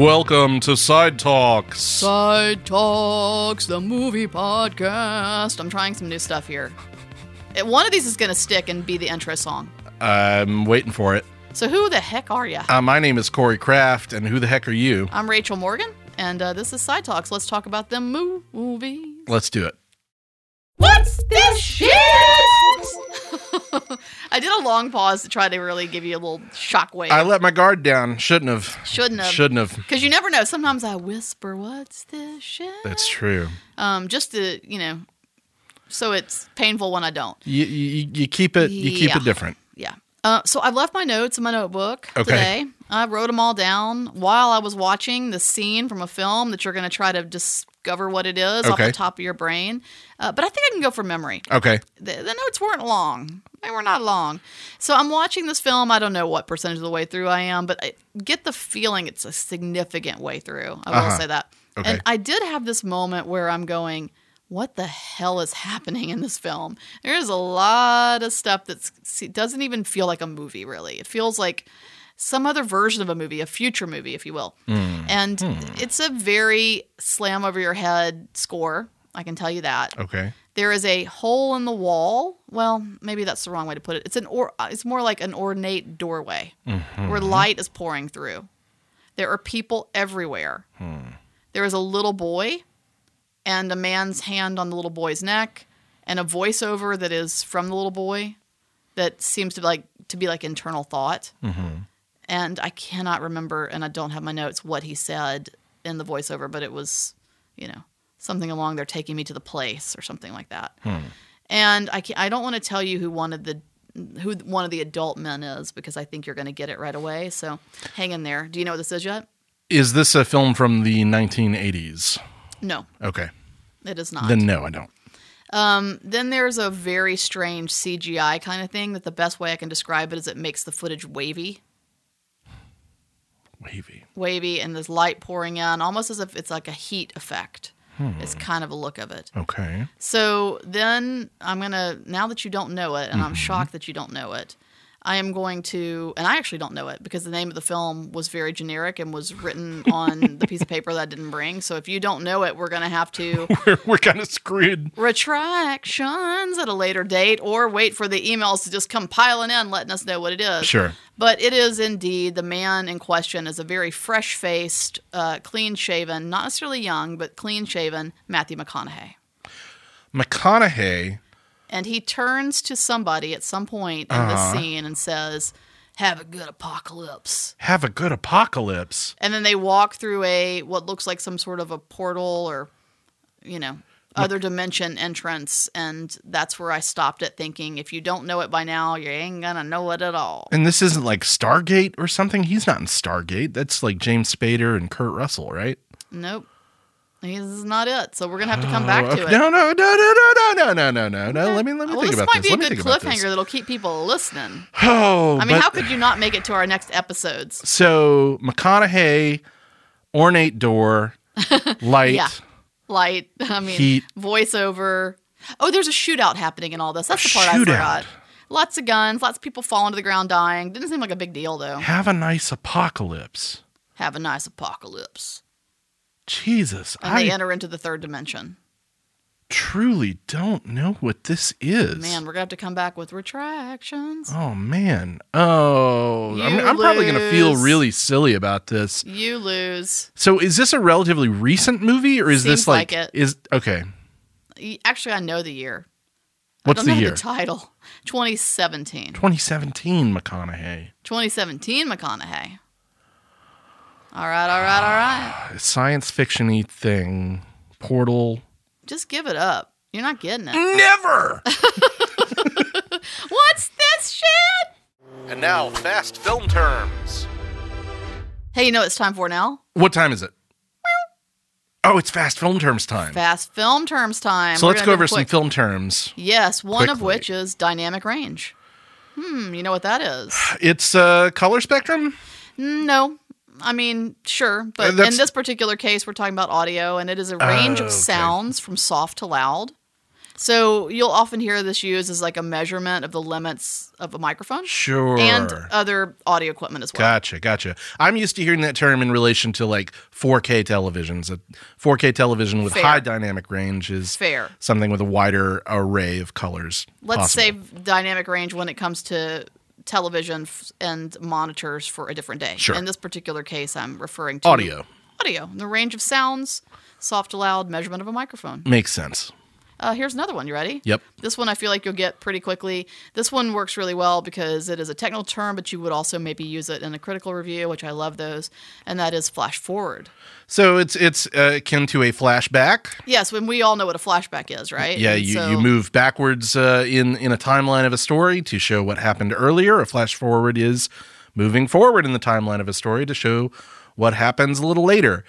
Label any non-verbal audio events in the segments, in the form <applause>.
Welcome to Side Talks. Side Talks, the movie podcast. I'm trying some new stuff here. One of these is going to stick and be the intro song. I'm waiting for it. So, who the heck are you? Uh, my name is Corey Kraft, and who the heck are you? I'm Rachel Morgan, and uh, this is Side Talks. Let's talk about them mo- movies. Let's do it. What's this shit? <laughs> I did a long pause to try to really give you a little shockwave. I let my guard down. Shouldn't have. Shouldn't have. Shouldn't have. Because you never know. Sometimes I whisper, "What's this shit?" That's true. Um, just to you know, so it's painful when I don't. You, you, you keep it. You keep Yeah. it different. Yeah. Uh, so I've left my notes in my notebook Okay. today. I wrote them all down while I was watching the scene from a film that you're going to try to discover what it is off the top of your brain. Uh, but I think I can go from memory. Okay. The, the notes weren't long. They were not long. So I'm watching this film. I don't know what percentage of the way through I am, but I get the feeling it's a significant way through. I will Uh-huh. say that. Okay. And I did have this moment where I'm going, what the hell is happening in this film? There's a lot of stuff that doesn't even feel like a movie, really. It feels like some other version of a movie, a future movie, if you will. Hmm. And hmm. it's a very slam over your head score. I can tell you that. Okay. There is a hole in the wall. Well, maybe that's the wrong way to put it. It's an or it's more like an ornate doorway mm-hmm. where light is pouring through. There are people everywhere. Hmm. There is a little boy and a man's hand on the little boy's neck and a voiceover that is from the little boy that seems to be like to be like internal thought. Mm-hmm. And I cannot remember and I don't have my notes what he said in the voiceover, but it was, you know, something along they're taking me to the place or something like that. Hmm. And I, I don't want to tell you who one of the who one of the adult men is because I think you're going to get it right away. So hang in there. Do you know what this is yet? Is this a film from the 1980s? No, Okay. it is not. Then no, I don't. Um, then there's a very strange CGI kind of thing that the best way I can describe it is it makes the footage wavy, Wavy. wavy, and there's light pouring in, almost as if it's like a heat effect. Hmm. It's kind of a look of it. Okay. So then I'm gonna now that you don't know it, and I'm mm-hmm. shocked that you don't know it. I am going to, and I actually don't know it because the name of the film was very generic and was written <laughs> on the piece of paper that I didn't bring. So if you don't know it, we're going to have to <laughs> We're, we're kind of screwed. retractions at a later date or wait for the emails to just come piling in letting us know what it is. Sure. But it is indeed the man in question is a very fresh faced, uh, clean shaven, not necessarily young, but clean shaven Matthew McConaughey. McConaughey. And he turns to somebody at some point in Uh-huh. this scene and says, Have a good apocalypse. Have a good apocalypse. And then they walk through a what looks like some sort of a portal or, you know, other dimension entrance. And that's where I stopped at thinking, if you don't know it by now, you ain't gonna know it at all. And this isn't like Stargate or something. He's not in Stargate. That's like James Spader and Kurt Russell, right? Nope. This is not it. So we're gonna have to come oh, back Oh, to it. No, no, no, no, no, no, no, no, no, no. Let me let me well, think this about might this. be a good cliffhanger that'll keep people listening. <sighs> Oh, I mean, but- how could you not make it to our next episodes? so McConaughey, ornate door, <laughs> light. Yeah. Light, <laughs> I mean, Heat. voiceover. Oh, there's a shootout happening in all this. That's the part shootout. I forgot. Lots of guns, lots of people falling to the ground dying. Didn't seem like a big deal, though. Have a nice apocalypse. Have a nice apocalypse. Jesus, And I they enter into the third dimension. truly don't know what this is. Man, we're going to have to come back with retractions. Oh man. Oh, I'm, I'm probably going to feel really silly about this. You lose. So, is this a relatively recent movie, or is Seems this like, like it. is okay? Actually, I know the year. What's the know year? the title. <laughs> 2017. 2017. McConaughey, 2017 McConaughey. All right, all right, all right. science fictiony thing, Portal. Just give it up. You're not getting it. Never. <laughs> What's this shit? and now, fast film terms. Hey, you know what it's time for now? What time is it? Oh, it's fast film terms time. Fast film terms time. so We're let's go over it some film terms. Yes, one of which is dynamic range. Hmm, you know what that is? It's uh, color spectrum. No. I mean, sure, Uh, but in this particular case, we're talking about audio, and it is a range Oh, of sounds from soft to loud. So you'll often hear this used as like a measurement of the limits of a microphone Sure. and other audio equipment as well. Gotcha, gotcha. I'm used to hearing that term in relation to like 4K televisions. A 4K television with Fair. high dynamic range is Fair. something with a wider array of colors. Let's possible. save dynamic range when it comes to television f- and monitors for a different day. Sure. In this particular case, I'm referring to audio. Audio, the range of sounds, soft to loud, measurement of a microphone. Makes sense. Uh, here's another one. You ready? Yep. This one I feel like you'll get pretty quickly. This one works really well because it is a technical term, but you would also maybe use it in a critical review, which I love those, and that is flash forward. So it's it's uh, akin to a flashback. Yes, when we all know what a flashback is, right? Yeah, And you, so- you move backwards uh, in in a timeline of a story to show what happened earlier. A flash forward is moving forward in the timeline of a story to show what happens a little later.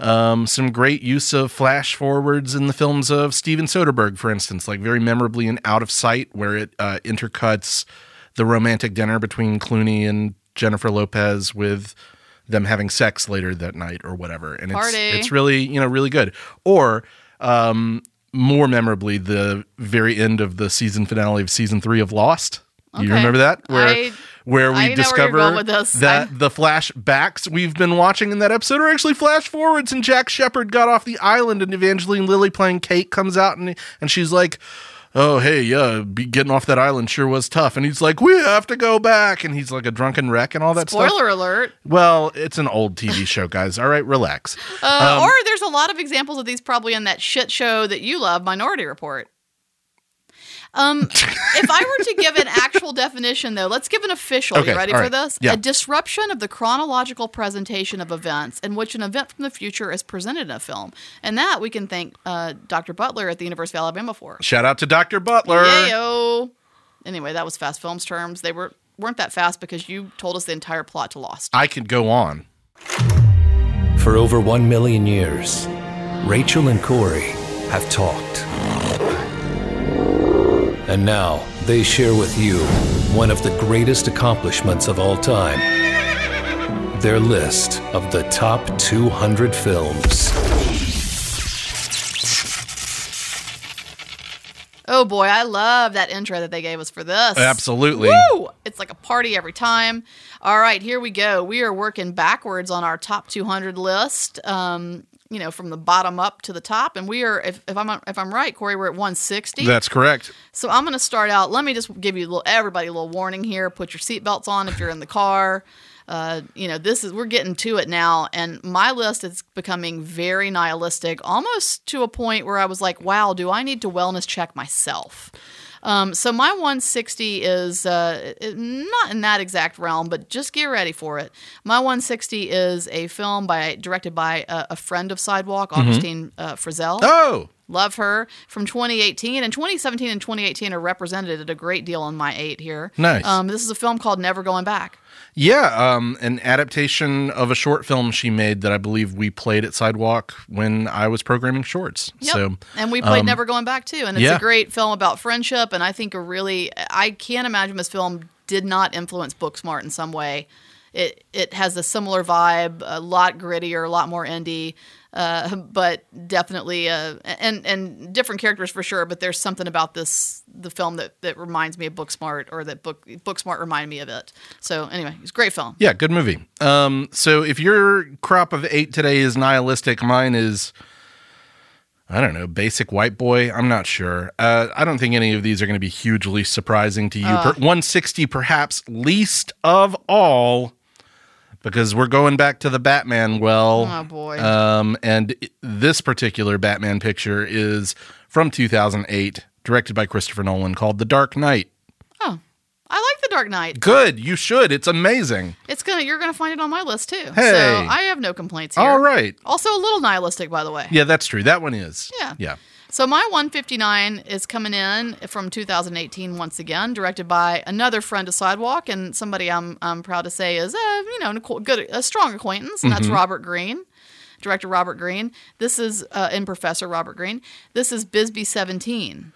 Um, some great use of flash forwards in the films of Steven Soderbergh, for instance, like very memorably in Out of Sight, where it uh, intercuts the romantic dinner between Clooney and Jennifer Lopez with them having sex later that night or whatever, and it's Party. it's really you know really good. Or um, more memorably, the very end of the season finale of season three of Lost. You remember that where I- where we where discover going with this. that I- the flashbacks we've been watching in that episode are actually flash forwards, and Jack Shephard got off the island, and Evangeline Lilly playing Kate comes out, and and she's like. Oh hey yeah, be getting off that island sure was tough, and he's like, we have to go back, and he's like a drunken wreck and all that stuff. Spoiler alert. Well, it's an old TV <laughs> show, guys. All right, relax. Uh, Um, or there's a lot of examples of these probably in that shit show that you love, Minority Report. Um, if I were to give an actual definition, though, let's give an official. Okay, you ready for right. this? Yeah. A disruption of the chronological presentation of events in which an event from the future is presented in a film. And that we can thank uh, Dr. Butler at the University of Alabama for. Shout out to Dr. Butler. Yayo. Anyway, that was Fast Films terms. They were, weren't that fast because you told us the entire plot to Lost. I could go on. For over one million years, Rachel and Corey have talked. And now they share with you one of the greatest accomplishments of all time their list of the top 200 films. Oh boy, I love that intro that they gave us for this. Absolutely. Woo! It's like a party every time. All right, here we go. We are working backwards on our top 200 list. Um, you know, from the bottom up to the top, and we are. If, if I'm if I'm right, Corey, we're at 160. That's correct. So I'm going to start out. Let me just give you a little, everybody a little warning here. Put your seatbelts on if you're in the car. Uh, you know, this is we're getting to it now, and my list is becoming very nihilistic, almost to a point where I was like, "Wow, do I need to wellness check myself?" Um, so my 160 is uh, not in that exact realm, but just get ready for it. My 160 is a film by directed by a, a friend of Sidewalk, Augustine uh, Frizzell. Oh, Love her from 2018 and 2017 and 2018 are represented at a great deal on my eight here. Nice. Um, this is a film called Never Going Back. Yeah. Um, an adaptation of a short film she made that I believe we played at Sidewalk when I was programming shorts. Yep. So, and we played um, Never Going Back too, and it's yeah. a great film about friendship. And I think a really, I can't imagine this film did not influence Booksmart in some way. It it has a similar vibe, a lot grittier, a lot more indie, uh, <laughs> but definitely uh, and and different characters for sure. But there's something about this the film that that reminds me of Booksmart, or that book Booksmart reminded me of it. So anyway, it's a great film. yeah, good movie. Um, so if your crop of eight today is nihilistic, mine is. I don't know, basic white boy. I'm not sure. Uh, I don't think any of these are going to be hugely surprising to you. Per- 160, perhaps least of all, because we're going back to the Batman well. Oh boy. Um, and this particular Batman picture is from 2008, directed by Christopher Nolan, called The Dark Knight. oh, I like The Dark Knight. Good, you should. It's amazing. It's gonna you're gonna find it on my list too. Hey. So I have no complaints here. All right. Also a little nihilistic, by the way. Yeah, that's true. That one is. Yeah. Yeah. So my 159 is coming in from 2018 once again, directed by another friend of Sidewalk and somebody I'm I'm proud to say is a you know a good a strong acquaintance, and that's Mm-hmm. Robert Greene, director Robert Greene. This is uh, and Professor Robert Greene. This is Bisbee 17.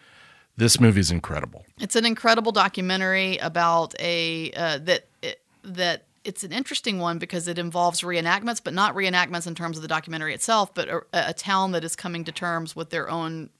This movie is incredible. It's an incredible documentary about a uh, that that it's an interesting one because it involves reenactments, but not reenactments in terms of the documentary itself, but a, a town that is coming to terms with their own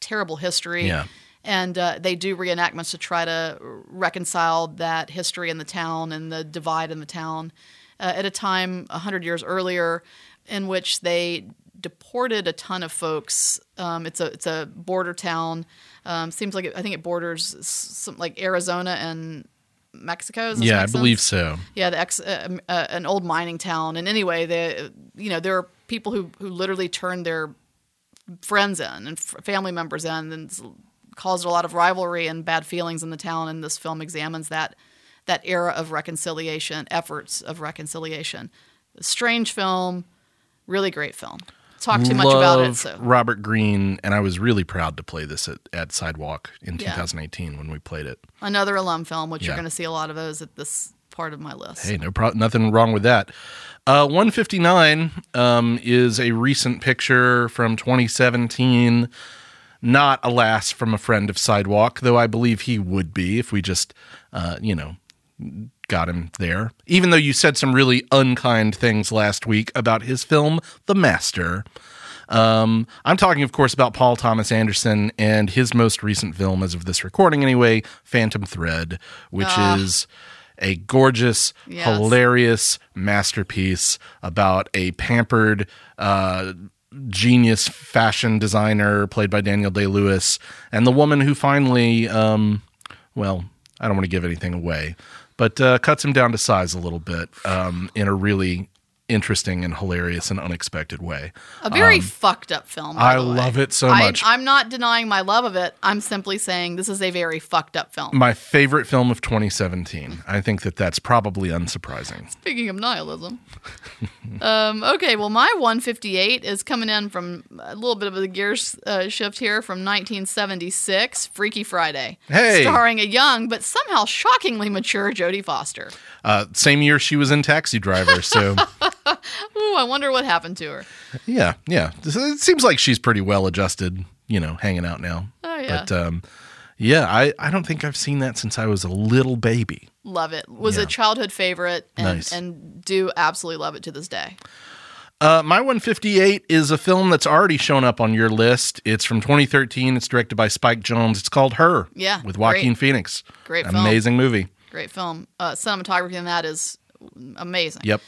terrible history. Yeah. And uh, they do reenactments to try to reconcile that history in the town and the divide in the town uh, at a time 100 years earlier in which they deported a ton of folks. Um, it's a it's a border town. Um, seems like it, I think it borders some, like Arizona and Mexico. Yeah, I believe sense? so. Yeah, the ex, uh, um, uh, an old mining town. And anyway, the you know there are people who who literally turned their friends in and f- family members in, and caused a lot of rivalry and bad feelings in the town. And this film examines that that era of reconciliation, efforts of reconciliation. Strange film, really great film. Talk too much about it. So Robert Greene, and I was really proud to play this at, at Sidewalk in Yeah. 2018 when we played it. another alum film, which you're going to see a lot of those at this part of my list. Hey, no pro- nothing wrong with that. Uh, 159 um, is a recent picture from 2017. Not, alas, from a friend of Sidewalk, though I believe he would be if we just, uh, you know, got him there. Even though you said some really unkind things last week about his film, The Master. Um, I'm talking, of course, about Paul Thomas Anderson and his most recent film, as of this recording anyway, Phantom Thread, which is a gorgeous, Yes. hilarious masterpiece about a pampered, uh, genius fashion designer played by Daniel Day Lewis and the woman who finally, um, well, I don't want to give anything away, but uh, cuts him down to size a little bit um, in a really interesting and hilarious and unexpected way. A very fucked up film. Um, I love it so I- much. I'm not denying my love of it. I'm simply saying this is a very fucked up film. My favorite film of 2017. I think that that's probably unsurprising. Speaking of nihilism. <laughs> um, okay, well, my 158 is coming in from a little bit of a gear uh, shift here from 1976, Freaky Friday. Hey. Starring a young but somehow shockingly mature Jodie Foster. Uh, same year she was in Taxi Driver, so <laughs> Ooh, I wonder what happened to her. yeah, yeah. It seems like she's pretty well adjusted, you know, hanging out now. Oh, yeah. But um, yeah, I, I don't think I've seen that since I was a little baby. Love it. Was Yeah. a childhood favorite and, Nice. and do absolutely love it to this day. Uh, my 158 is a film that's already shown up on your list. It's from 2013. It's directed by Spike Jonze. It's called Her. Yeah, with Joaquin great. Phoenix. Great film. amazing movie. Great film. Uh, cinematography in that is amazing. Yep.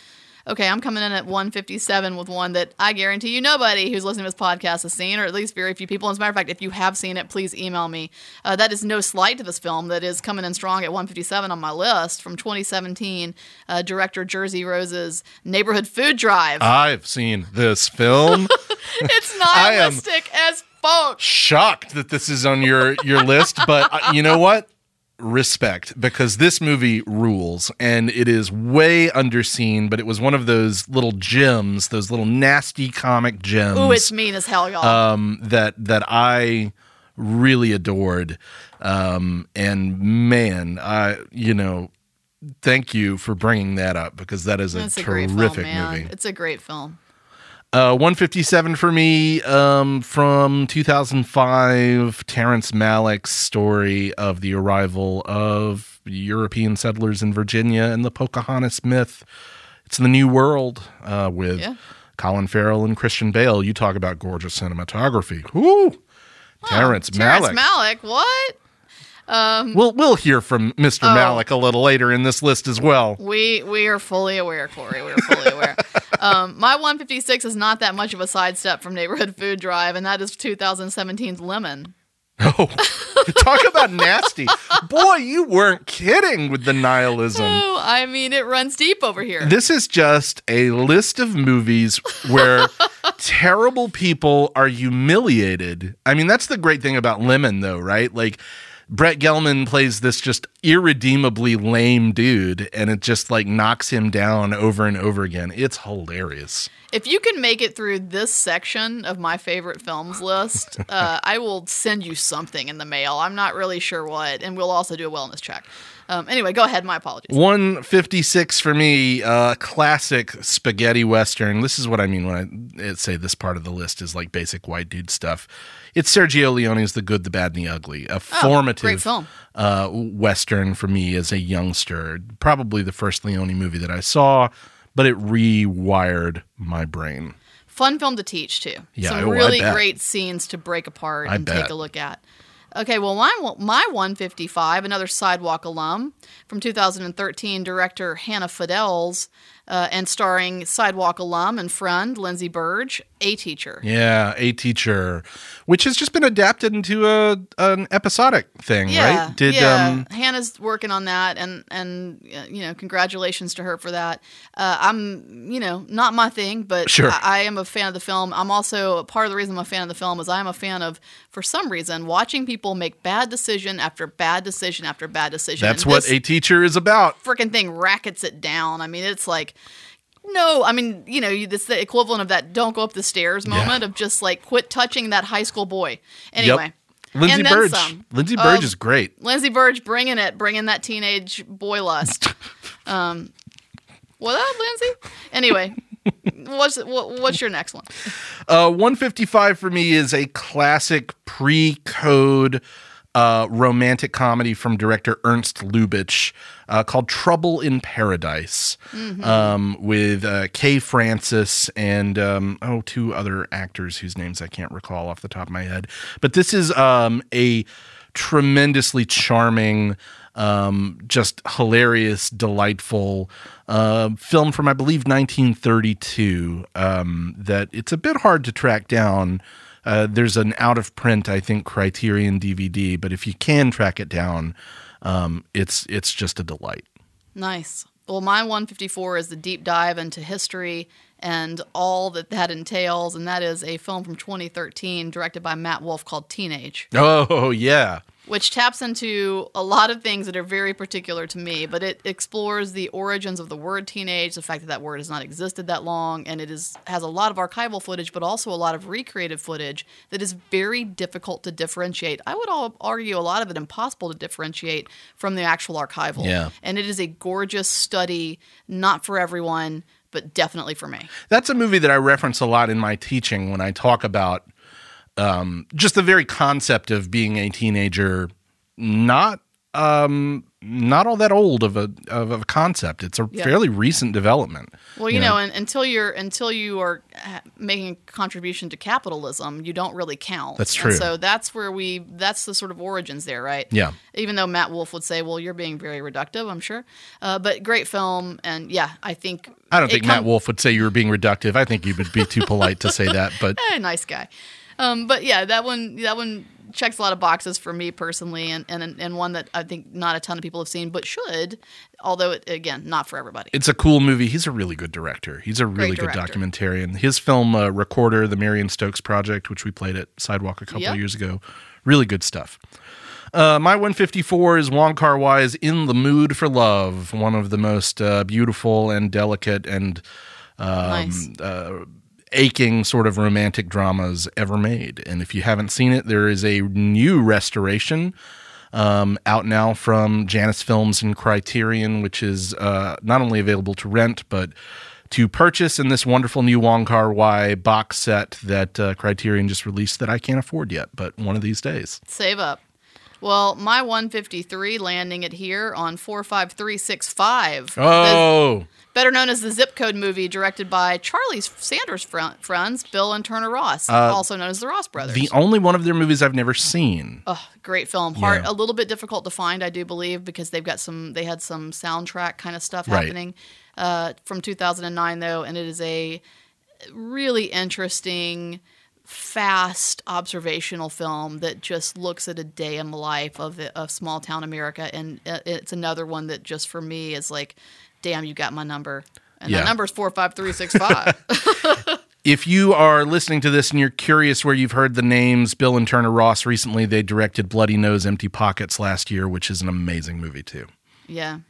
Okay, I'm coming in at 157 with one that I guarantee you nobody who's listening to this podcast has seen, or at least very few people. As a matter of fact, if you have seen it, please email me. Uh, that is no slight to this film that is coming in strong at 157 on my list from 2017. Uh, director Jerzy Rose's Neighborhood Food Drive. I've seen this film. <laughs> it's <laughs> nihilistic as fuck. Shocked that this is on your your list, but uh, you know what? Respect because this movie rules and it is way underseen, but it was one of those little gems, those little nasty comic gems. Ooh, it's mean as hell, y'all. um, that that I really adored. Um, and man, I you know, thank you for bringing that up because that is a great terrific film, movie. It's a great film. Uh, 157 for me um, from 2005, Terrence Malick's story of the arrival of European settlers in Virginia and the Pocahontas myth. It's the New World uh, with Yeah. Colin Farrell and Christian Bale. You talk about gorgeous cinematography. Whoo! Terrence Terrence Malick. Malick, what? We'll we'll hear from Mr. Oh. Malick a little later in this list as well. We we are fully aware, Corey. We are fully aware. <laughs> Um, my 156 is not that much of a sidestep from Neighborhood Food Drive, and that is 2017's Lemon. <laughs> Oh, talk about nasty. Boy, you weren't kidding with the nihilism. Oh, I mean, it runs deep over here. This is just a list of movies where <laughs> terrible people are humiliated. I mean, that's the great thing about Lemon, though, right? Like, Brett Gelman plays this just irredeemably lame dude, and it just like knocks him down over and over again. It's hilarious. If you can make it through this section of my favorite films list, <laughs> uh, I will send you something in the mail. I'm not really sure what, and we'll also do a wellness check. Um, anyway, go ahead. My apologies. 156 for me, uh, classic spaghetti western. This is what I mean when I say this part of the list is like basic white dude stuff. It's Sergio Leone's The Good, the Bad, and the Ugly, a formative Oh, film. Uh, western for me as a youngster. Probably the first Leone movie that I saw, but it rewired my brain. Fun film to teach too. Yeah, Some oh, really great scenes to break apart I and bet. take a look at. Okay, well, my my 155, another Sidewalk alum from 2013, director Hannah Fidell's, uh, and starring Sidewalk alum and friend Lindsay Burdge, a teacher. Yeah, a teacher, which has just been adapted into a an episodic thing, Yeah, right? Did yeah. um Hannah's working on that, and and uh, you know, congratulations to her for that. Uh, I'm, you know, not my thing, but Sure. I, I am a fan of the film. I'm also part of the reason I'm a fan of the film is I'm a fan of, for some reason, watching people make bad decision after bad decision after bad decision. that's And what a teacher is about. freaking thing rackets it down. I mean, it's like. No, I mean, you know, it's the equivalent of that "don't go up the stairs" moment of just like quit touching that high school boy. Anyway, Lindsay and then Burdge. some. Lindsay Burdge is great. Lindsay Burdge bringing it, bringing that teenage boy lust. <laughs> um, what up, Lindsay? Anyway, what's what, what's your next one? Uh, 155 for me is a classic pre-code uh, romantic comedy from director Ernst Lubitsch uh, called Trouble in Paradise, um, with uh, Kay Francis and um, oh, two other actors whose names I can't recall off the top of my head. But this is um, a tremendously charming. Um, just hilarious, delightful uh, film from I believe 1932. Um, that it's a bit hard to track down. Uh, there's an out of print, I think, Criterion DVD, but if you can track it down, um, it's it's just a delight. Nice. Well, my 154 is the deep dive into history and all that that entails, and that is a film from 2013 directed by Matt Wolf called Teenage. Oh <laughs> yeah, which taps into a lot of things that are very particular to me, but it explores the origins of the word teenage, the fact that that word has not existed that long, and it is has a lot of archival footage, but also a lot of recreated footage that is very difficult to differentiate. I would all argue a lot of it impossible to differentiate from the actual archival. Yeah. And it is a gorgeous study, not for everyone, but definitely for me. that's a movie that I reference a lot in my teaching when I talk about um, just the very concept of being a teenager. Not um, not all that old of a of a concept. It's a Yeah. fairly recent development. Well, you know, and, until you're until you are making a contribution to capitalism, you don't really count. That's And true. so that's where we that's the sort of origins there, right? Yeah. Even though Matt Wolf would say, "Well, you're being very reductive," I'm sure, uh, but great film, and yeah, I think I don't think Matt Wolf would say you were being reductive. I think you would be too polite to say that, but <laughs> eh, nice guy. Um, but yeah, that one that one checks a lot of boxes for me personally, and and and one that I think not a ton of people have seen, but should. Although it, again, not for everybody. it's a cool movie. He's a really good director. He's a really good documentarian. His film uh, Recorder, the Marion Stokes Project, which we played at Sidewalk a couple Yep. of years ago, really good stuff. Uh, my 154 is Wong Kar Wai's "In the Mood for Love," one of the most uh, beautiful and delicate and um, nice. Aching sort of romantic dramas ever made. And if you haven't seen it, there is a new restoration um, out now from Janus Films and Criterion, which is uh, not only available to rent, but to purchase in this wonderful new Wong Kar Wai box set that uh, Criterion just released that I can't afford yet, but one of these days. Save up. Well, my 153 landing it here on 45365. Oh, Better known as the Zip Code movie, directed by Charlie Sanders' fr- friends, Bill and Turner Ross, also known as the Ross brothers. Uh, the only one of their movies I've never seen. Oh, great film. Hard, Yeah. a little bit difficult to find, I do believe, because they've got some. They had some soundtrack kind of stuff Right. happening uh, from 2009, though, and it is a really interesting, fast observational film that just looks at a day in the life of of small town America, and uh, it's another one that just for me is like, damn, you got my number. And Yeah. that number is four five three six five. <laughs> If you are listening to this and you're curious where you've heard the names Bill and Turner Ross recently, they directed Bloody Nose Empty Pockets last year, which is an amazing movie too. yeah.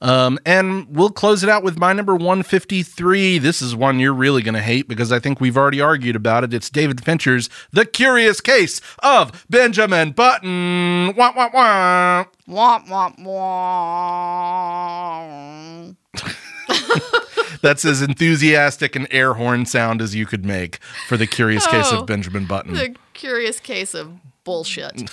Um, and we'll close it out with my number 153. This is one you're really going to hate because I think we've already argued about it. It's David Fincher's The Curious Case of Benjamin Button. Wah, wah, wah. Womp womp womp. <laughs> That's as enthusiastic an air horn sound as you could make for The Curious Case Oh, of Benjamin Button. The curious case of bullshit. <laughs>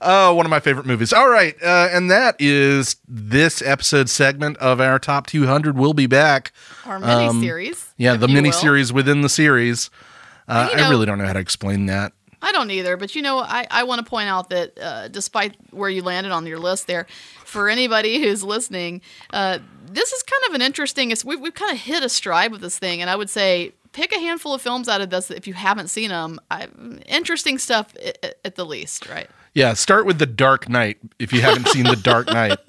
Oh, one of my favorite movies. All right, uh, and that is this episode segment of our top 200. We'll be back. Our mini series. Um, Yeah, the mini will. series within the series. Uh, you I really don't know how to explain that. I don't either, but you know, I, I want to point out that uh, despite where you landed on your list there, for anybody who's listening, uh, this is kind of an interesting. It's, we've, we've kind of hit a stride with this thing, and I would say pick a handful of films out of this if you haven't seen them. I, interesting stuff at, at the least, right? Yeah, start with The Dark Knight if you haven't seen The Dark Knight. <laughs>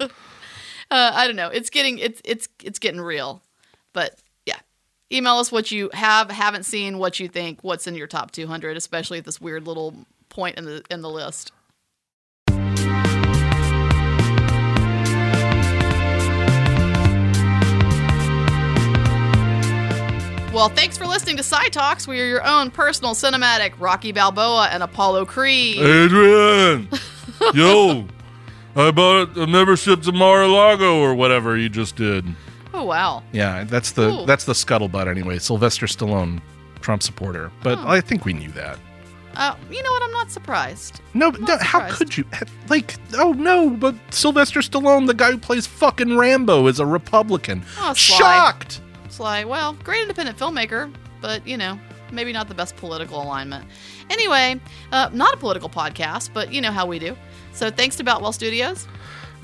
Uh, I don't know. It's getting it's it's it's getting real, but yeah. Email us what you have, haven't seen, what you think, what's in your top 200, especially at this weird little point in the in the list. Well, thanks for listening to Side Talks. We are your own personal cinematic Rocky Balboa and Apollo Creed. Adrian! <laughs> Yo! I bought a membership to Mar-a-Lago or whatever you just did. Oh wow. Yeah, that's the Ooh. that's the scuttlebutt anyway. Sylvester Stallone, Trump supporter. But Oh. I think we knew that. Uh, you know what? I'm not surprised. No, not no how could you? Like, oh no, but Sylvester Stallone, the guy who plays fucking Rambo, is a Republican. Oh, Sly. Shocked! It's like, well, great independent filmmaker, but you know, maybe not the best political alignment. Anyway, uh, not a political podcast, but you know how we do. So thanks to Boutwell Studios.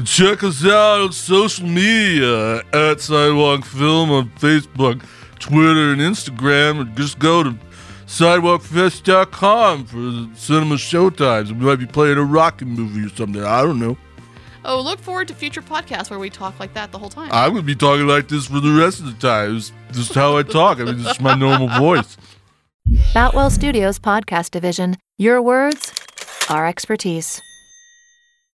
Check us out on social media at Sidewalk Film on Facebook, Twitter, and Instagram, and just go to sidewalkfest.com for cinema showtimes. We might be playing a Rocky movie or something. I don't know. Oh, look forward to future podcasts where we talk like that the whole time. I'm going to be talking like this for the rest of the time. It's just how I talk. I mean, this is my normal voice. Boutwell Studios Podcast Division. Your words, our expertise.